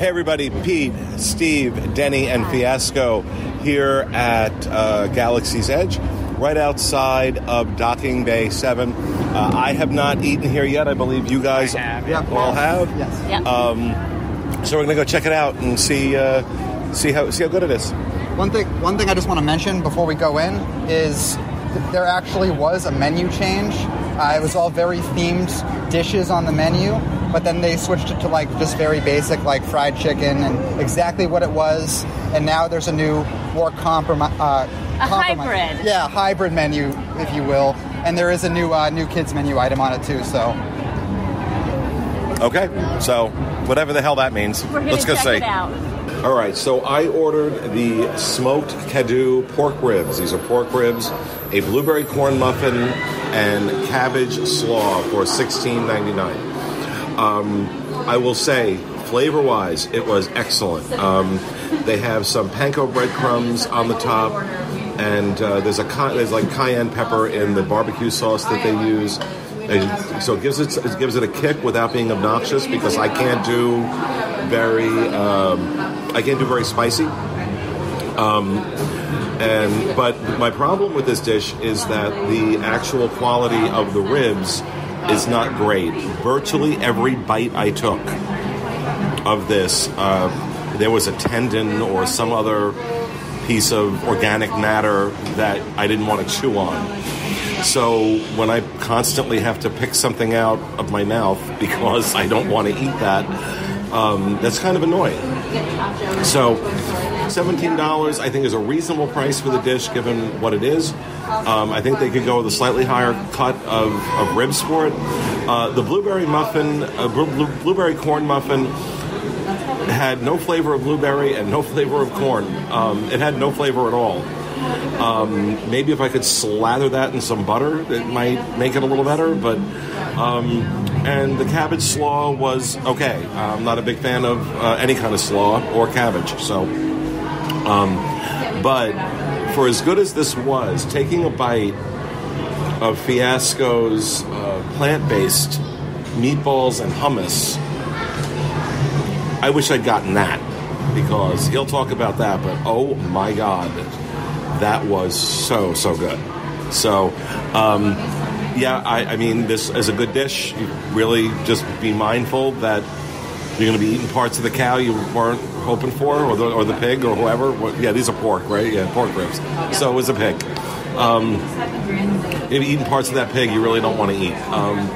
Hey, everybody, Pete, Steve, Denny, and Fiasco here at uh, Galaxy's Edge, right outside of Docking Bay 7. Uh, I have not eaten here yet. I believe you guys have, all have. Yes. Yep. Um, so we're going to go check it out and see uh, see how see how good it is. One thing, one thing I just want to mention before we go in is th- there actually was a menu change. Uh, it was all very themed dishes on the menu, but then they switched it to like just very basic, like fried chicken and exactly what it was. And now there's a new, more compromise. Uh, A compromise- hybrid. Yeah, hybrid menu, if you will. And there is a new uh, new kids menu item on it too. So Okay, so whatever the hell that means, We're let's go check see. it out. All right, so I ordered the smoked Kaadu pork ribs. These are pork ribs, a blueberry corn muffin, and cabbage slaw for sixteen ninety nine. Um, I will say, flavor wise, it was excellent. Um, they have some panko breadcrumbs on the top, and uh, there's a there's like cayenne pepper in the barbecue sauce that they use. And so it gives it it gives it a kick without being obnoxious because I can't do very um, I can't do very spicy. Um, and but my problem with this dish is that the actual quality of the ribs is not great. Virtually every bite I took of this, uh, there was a tendon or some other piece of organic matter that I didn't want to chew on. So when I constantly have to pick something out of my mouth because I don't want to eat that, um, that's kind of annoying. So, seventeen dollars I think is a reasonable price for the dish given what it is. Um, I think they could go with a slightly higher cut of, of ribs for it. Uh, the blueberry muffin, uh, blu- blueberry corn muffin, had no flavor of blueberry and no flavor of corn. Um, it had no flavor at all. Um, maybe if I could slather that in some butter, it might make it a little better. But um, and the cabbage slaw was okay. I'm not a big fan of uh, any kind of slaw or cabbage. So, um, but for as good as this was, taking a bite of Fiasco's uh, plant-based meatballs and hummus, I wish I'd gotten that because he'll talk about that. But oh my god, that was so so good. So. Um, yeah, I, I mean, this is a good dish. You really just be mindful that you're going to be eating parts of the cow you weren't hoping for, or the, or the pig, or whoever. Yeah, these are pork, right? Yeah, pork ribs. So it was a pig. Um, maybe eating parts of that pig you really don't want to eat. Um,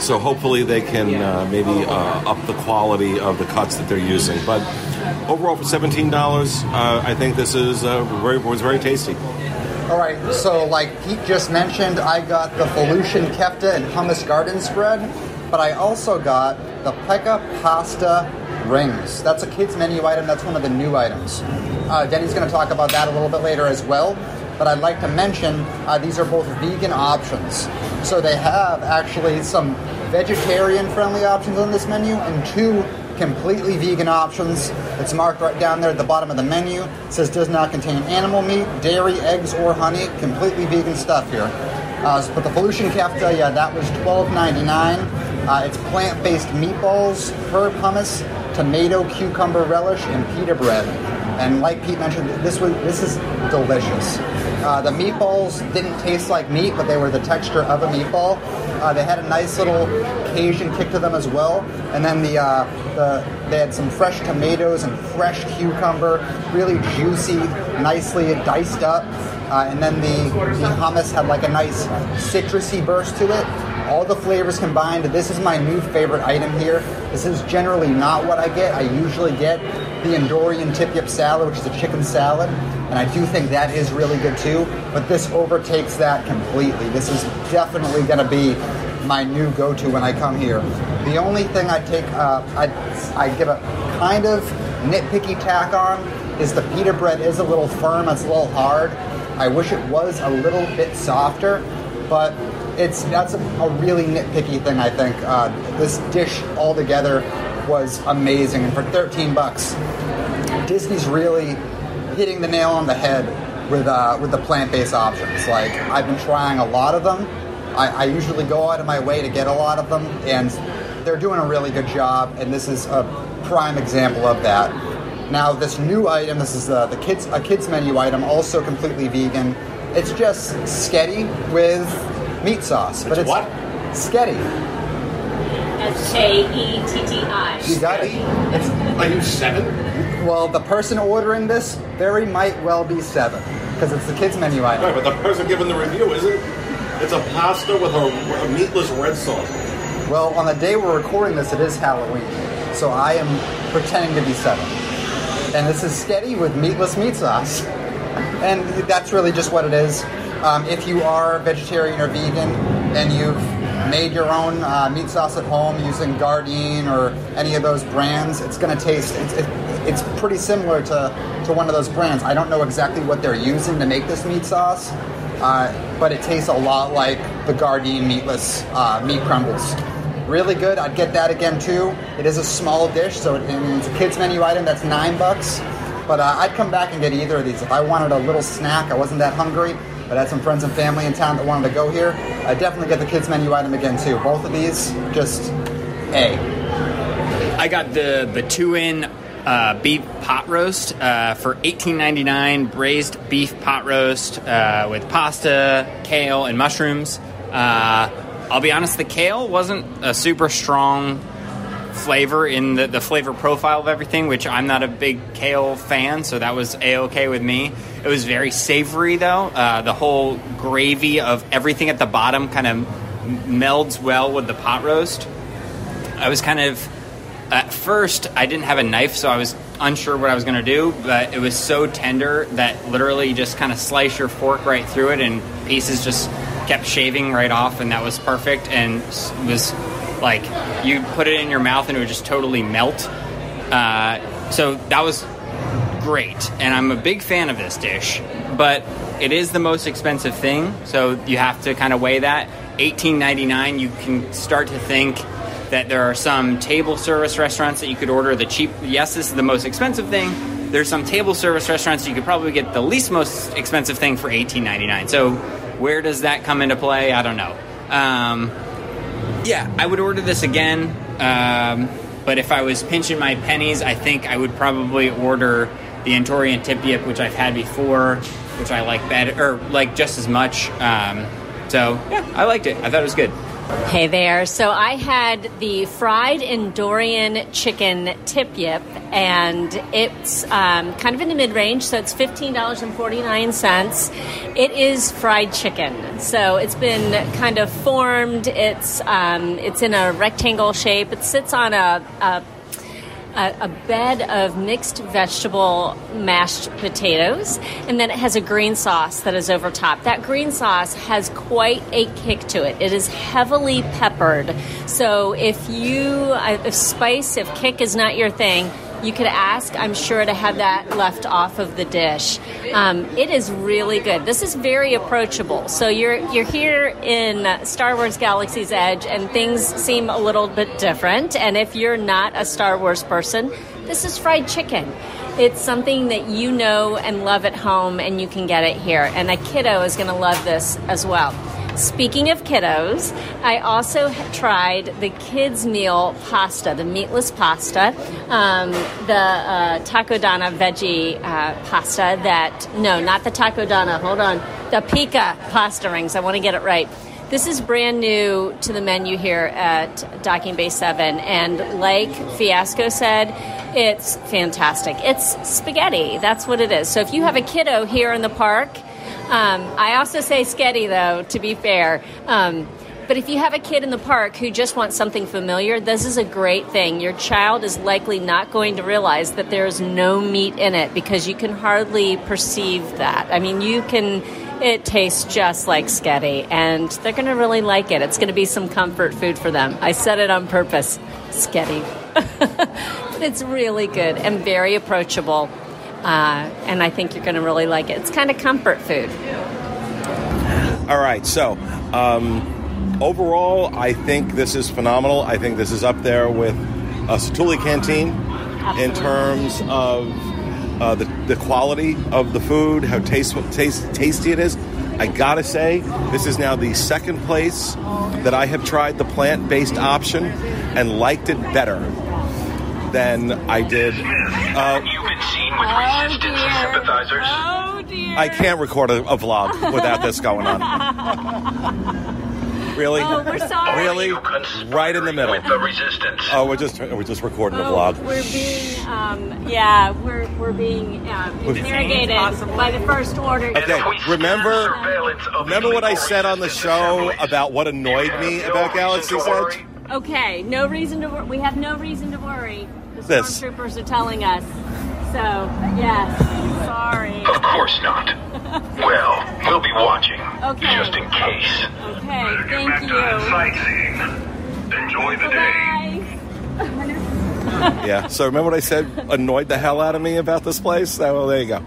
so hopefully they can uh, maybe uh, up the quality of the cuts that they're using. But overall, for seventeen dollars, uh, I think this is uh, very was very tasty. All right, so like Pete just mentioned, I got the Felucian Kefta and Hummus Garden spread, but I also got the Pika Pasta Rings. That's a kids menu item. That's one of the new items. Uh, Denny's going to talk about that a little bit later as well. But I'd like to mention uh, these are both vegan options. So they have actually some vegetarian-friendly options on this menu and two completely vegan options. It's marked right down there at the bottom of the menu. It says does not contain animal meat, dairy, eggs, or honey. Completely vegan stuff here. Uh, but the Felucian kefta, yeah, that was $12.99. Uh, it's plant-based meatballs, herb hummus, tomato, cucumber relish, and pita bread. And like Pete mentioned, this was this is delicious. Uh, the meatballs didn't taste like meat, but they were the texture of a meatball. Uh, they had a nice little Cajun kick to them as well. And then the, uh, the they had some fresh tomatoes and fresh cucumber, really juicy, nicely diced up. Uh, and then the, the hummus had like a nice citrusy burst to it. All the flavors combined. This is my new favorite item here. This is generally not what I get. I usually get the Endorian tip yip salad, which is a chicken salad, and I do think that is really good too. But this overtakes that completely. This is definitely going to be my new go-to when I come here. The only thing I take, uh, I I give a kind of nitpicky tack on is the pita bread is a little firm. It's a little hard. I wish it was a little bit softer, but it's that's a, a really nitpicky thing. I think uh, this dish altogether was amazing, and for 13 bucks, Disney's really hitting the nail on the head with uh, with the plant-based options. Like I've been trying a lot of them. I, I usually go out of my way to get a lot of them, and they're doing a really good job. And this is a prime example of that. Now, this new item, this is uh, the kids a kids menu item, also completely vegan. It's just sketty with meat sauce, but it's what? sketty. S K E T T I. You got it. It's Are you seven? well, the person ordering this very might well be seven because it's the kids menu item. Right, but the person giving the review isn't. It's a pasta with a, a meatless red sauce. Well, on the day we're recording this, it is Halloween, so I am pretending to be seven. And this is sketty with meatless meat sauce. And that's really just what it is. Um, if you are vegetarian or vegan and you've made your own uh, meat sauce at home using Gardein or any of those brands, it's going to taste. It's, it, it's pretty similar to, to one of those brands. I don't know exactly what they're using to make this meat sauce, uh, but it tastes a lot like the Gardein meatless uh, meat crumbles. Really good. I'd get that again too. It is a small dish, so it, it's a kids menu item. That's nine bucks. But uh, I'd come back and get either of these if I wanted a little snack. I wasn't that hungry, but I had some friends and family in town that wanted to go here. I'd definitely get the kids menu item again too. Both of these, just a. I got the Batuin uh, beef pot roast uh, for $18.99. Braised beef pot roast uh, with pasta, kale, and mushrooms. Uh, I'll be honest, the kale wasn't a super strong flavor in the, the flavor profile of everything, which I'm not a big kale fan, so that was a okay with me. It was very savory though. Uh, the whole gravy of everything at the bottom kind of melds well with the pot roast. I was kind of at first I didn't have a knife, so I was unsure what I was going to do. But it was so tender that literally you just kind of slice your fork right through it, and pieces just kept shaving right off, and that was perfect. And was like you put it in your mouth, and it would just totally melt. Uh, so that was great, and I'm a big fan of this dish. But it is the most expensive thing, so you have to kind of weigh that. $18.99, you can start to think that there are some table service restaurants that you could order the cheap. Yes, this is the most expensive thing. There's some table service restaurants you could probably get the least most expensive thing for $18.99. So where does that come into play? I don't know. Um, yeah, I would order this again. Um, but if I was pinching my pennies, I think I would probably order the Endorian Tip Yip, which I've had before, which I like better, or like just as much. Um, so yeah, I liked it. I thought it was good. Hey there. So I had the fried Endorian chicken tip yip, and it's um, kind of in the mid range, so it's $15.49. It is fried chicken. So it's been kind of formed, it's, um, it's in a rectangle shape, it sits on a, a a, a bed of mixed vegetable mashed potatoes, and then it has a green sauce that is over top. That green sauce has quite a kick to it. It is heavily peppered. So if you, if spice, if kick is not your thing, you could ask, I'm sure, to have that left off of the dish. Um, it is really good. This is very approachable. So you're you're here in Star Wars Galaxy's Edge, and things seem a little bit different. And if you're not a Star Wars person, this is fried chicken. It's something that you know and love at home, and you can get it here. And a kiddo is going to love this as well. Speaking of kiddos, I also tried the kids' meal pasta, the meatless pasta, um, the uh, Takodana veggie uh, pasta. That no, not the Takodana. Hold on, the Pika pasta rings. I want to get it right. This is brand new to the menu here at Docking Bay 7, and like Fiasco said, it's fantastic. It's spaghetti. That's what it is. So if you have a kiddo here in the park, um, I also say sketty, though, to be fair. Um, but if you have a kid in the park who just wants something familiar, this is a great thing. Your child is likely not going to realize that there's no meat in it because you can hardly perceive that. I mean, you can. It tastes just like sketty, and they're going to really like it. It's going to be some comfort food for them. I said it on purpose, sketty. but it's really good and very approachable. Uh, and I think you're going to really like it. It's kind of comfort food. All right, so um, overall, I think this is phenomenal. I think this is up there with uh, Satuli Canteen in terms of uh, the, the quality of the food, how taste, taste, tasty it is. I gotta say, this is now the second place that I have tried the plant based option and liked it better. Than I did. Uh, You've been seen with Oh resistance dear. sympathizers. Oh dear. I can't record a, a vlog without this going on. Really? Oh, we're sorry. Really? Right in the middle. With the resistance. Oh, we're just we're just recording a Oh, vlog. we're being, um, yeah, we're we're being um, interrogated by the first order. Okay, And if we stand remember- Remember what I said on the show about what annoyed me about reason Galaxy's Edge? Worry. Okay, no reason to. wor- We have no reason to worry. The This. stormtroopers are telling us. So yes, sorry. Of course not. well, we'll be watching. Okay. Just in case. Okay, thank you. Sightseeing. Enjoy the day. Bye. Yeah. So remember what I said annoyed the hell out of me about this place? Oh, well, there you go.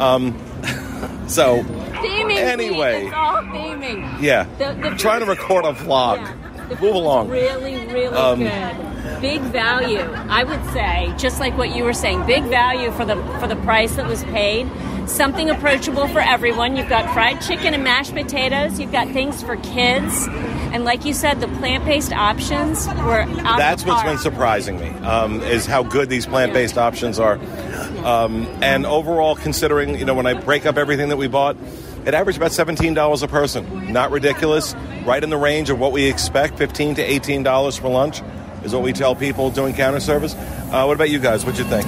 Um, so Theming. Anyway. Pete, it's all theming. yeah, The- the I'm trying to record a vlog. Yeah. The Move along. Really, really Um, good. Big value, I would say, just like what you were saying. Big value for the for the price that was paid. Something approachable for everyone. You've got fried chicken and mashed potatoes. You've got things for kids, and like you said, the plant-based options were That's what's been surprising me um, is how good these plant-based options are, um, and overall, considering you know when I break up everything that we bought, it averaged about seventeen dollars a person. Not ridiculous, right in the range of what we expect, 15 to eighteen dollars for lunch is what we tell people doing counter service. Uh, what about you guys? What'd you think?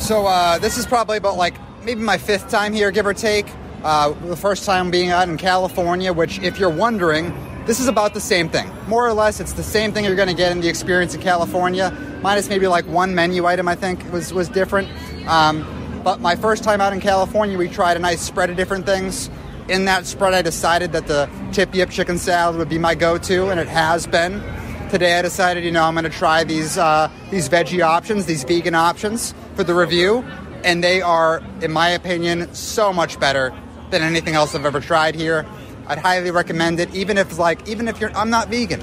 So uh, this is probably about like maybe my fifth time here, give or take. Uh, the first time being out in California, which, if you're wondering, this is about the same thing. More or less, it's the same thing you're going to get in the experience in California, minus maybe like one menu item. I think was was different. Um, but my first time out in California, we tried a nice spread of different things. In that spread, I decided that the tip yip chicken salad would be my go-to, and it has been. Today, I decided, you know, I'm going to try these uh, these veggie options, these vegan options for the review, and they are, in my opinion, so much better than anything else I've ever tried here. I'd highly recommend it, even if like, even if you're, I'm not vegan,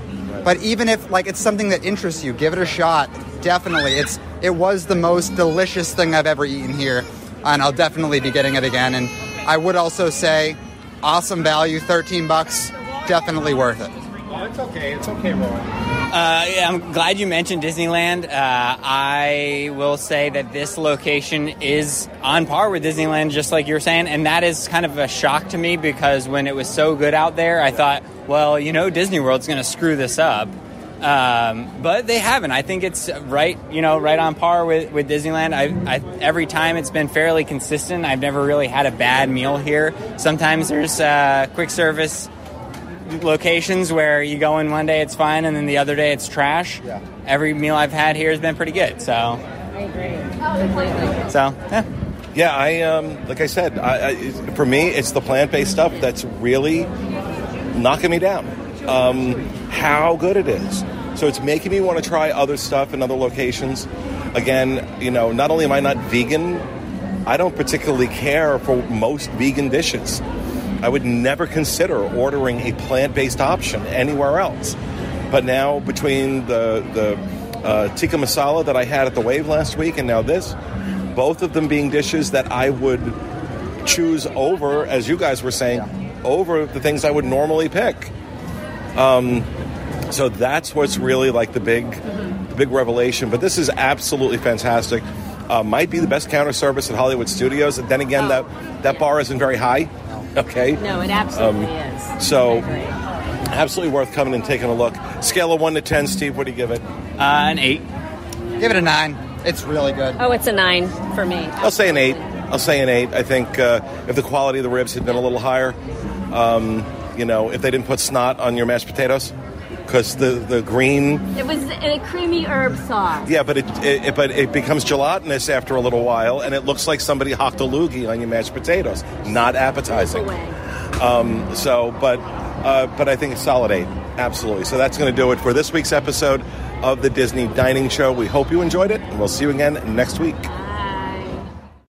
but even if like it's something that interests you, give it a shot. Definitely, it's it was the most delicious thing I've ever eaten here, and I'll definitely be getting it again. And I would also say, awesome value, 13 bucks, definitely worth it. It's okay. It's okay, Rowan. Uh, yeah, I'm glad you mentioned Disneyland. Uh, I will say that this location is on par with Disneyland, just like you were saying, and that is kind of a shock to me because when it was so good out there, I thought, well, you know, Disney World's going to screw this up. Um, but they haven't. I think it's right, you know, right on par with, with Disneyland. I, I, every time it's been fairly consistent. I've never really had a bad meal here. Sometimes there's uh, quick service locations where you go in one day it's fine and then the other day it's trash. Yeah. Every meal I've had here has been pretty good. So, I agree. So yeah. Yeah, I um, like I said, I, I, for me, it's the plant-based stuff that's really knocking me down. Um, how good it is. So it's making me want to try other stuff in other locations. Again, you know, not only am I not vegan, I don't particularly care for most vegan dishes. I would never consider ordering a plant-based option anywhere else. But now, between the the uh, tikka masala that I had at the Wave last week and now this, both of them being dishes that I would choose over, as you guys were saying, over the things I would normally pick. Um, so that's what's really like the big, the big revelation. But this is absolutely fantastic. Uh, might be the best counter service at Hollywood Studios. And then again, Oh, that that bar isn't very high. Okay. No, it absolutely is. so- Absolutely worth coming and taking a look. Scale of one to ten, Steve. What do you give it? Uh, an eight. Give it a nine. It's really good. Oh, it's a nine for me. I'll say an eight. I'll say an eight. I think uh, if the quality of the ribs had been a little higher, um, you know, if they didn't put snot on your mashed potatoes, because the, the green, It was a creamy herb sauce. yeah, but it, it but it becomes gelatinous after a little while, and it looks like somebody hocked a loogie on your mashed potatoes. Not appetizing. Um, so, but uh, but I think it's solid eight, absolutely. So that's going to do it for this week's episode of the Disney Dining Show. We hope you enjoyed it, and we'll see you again next week.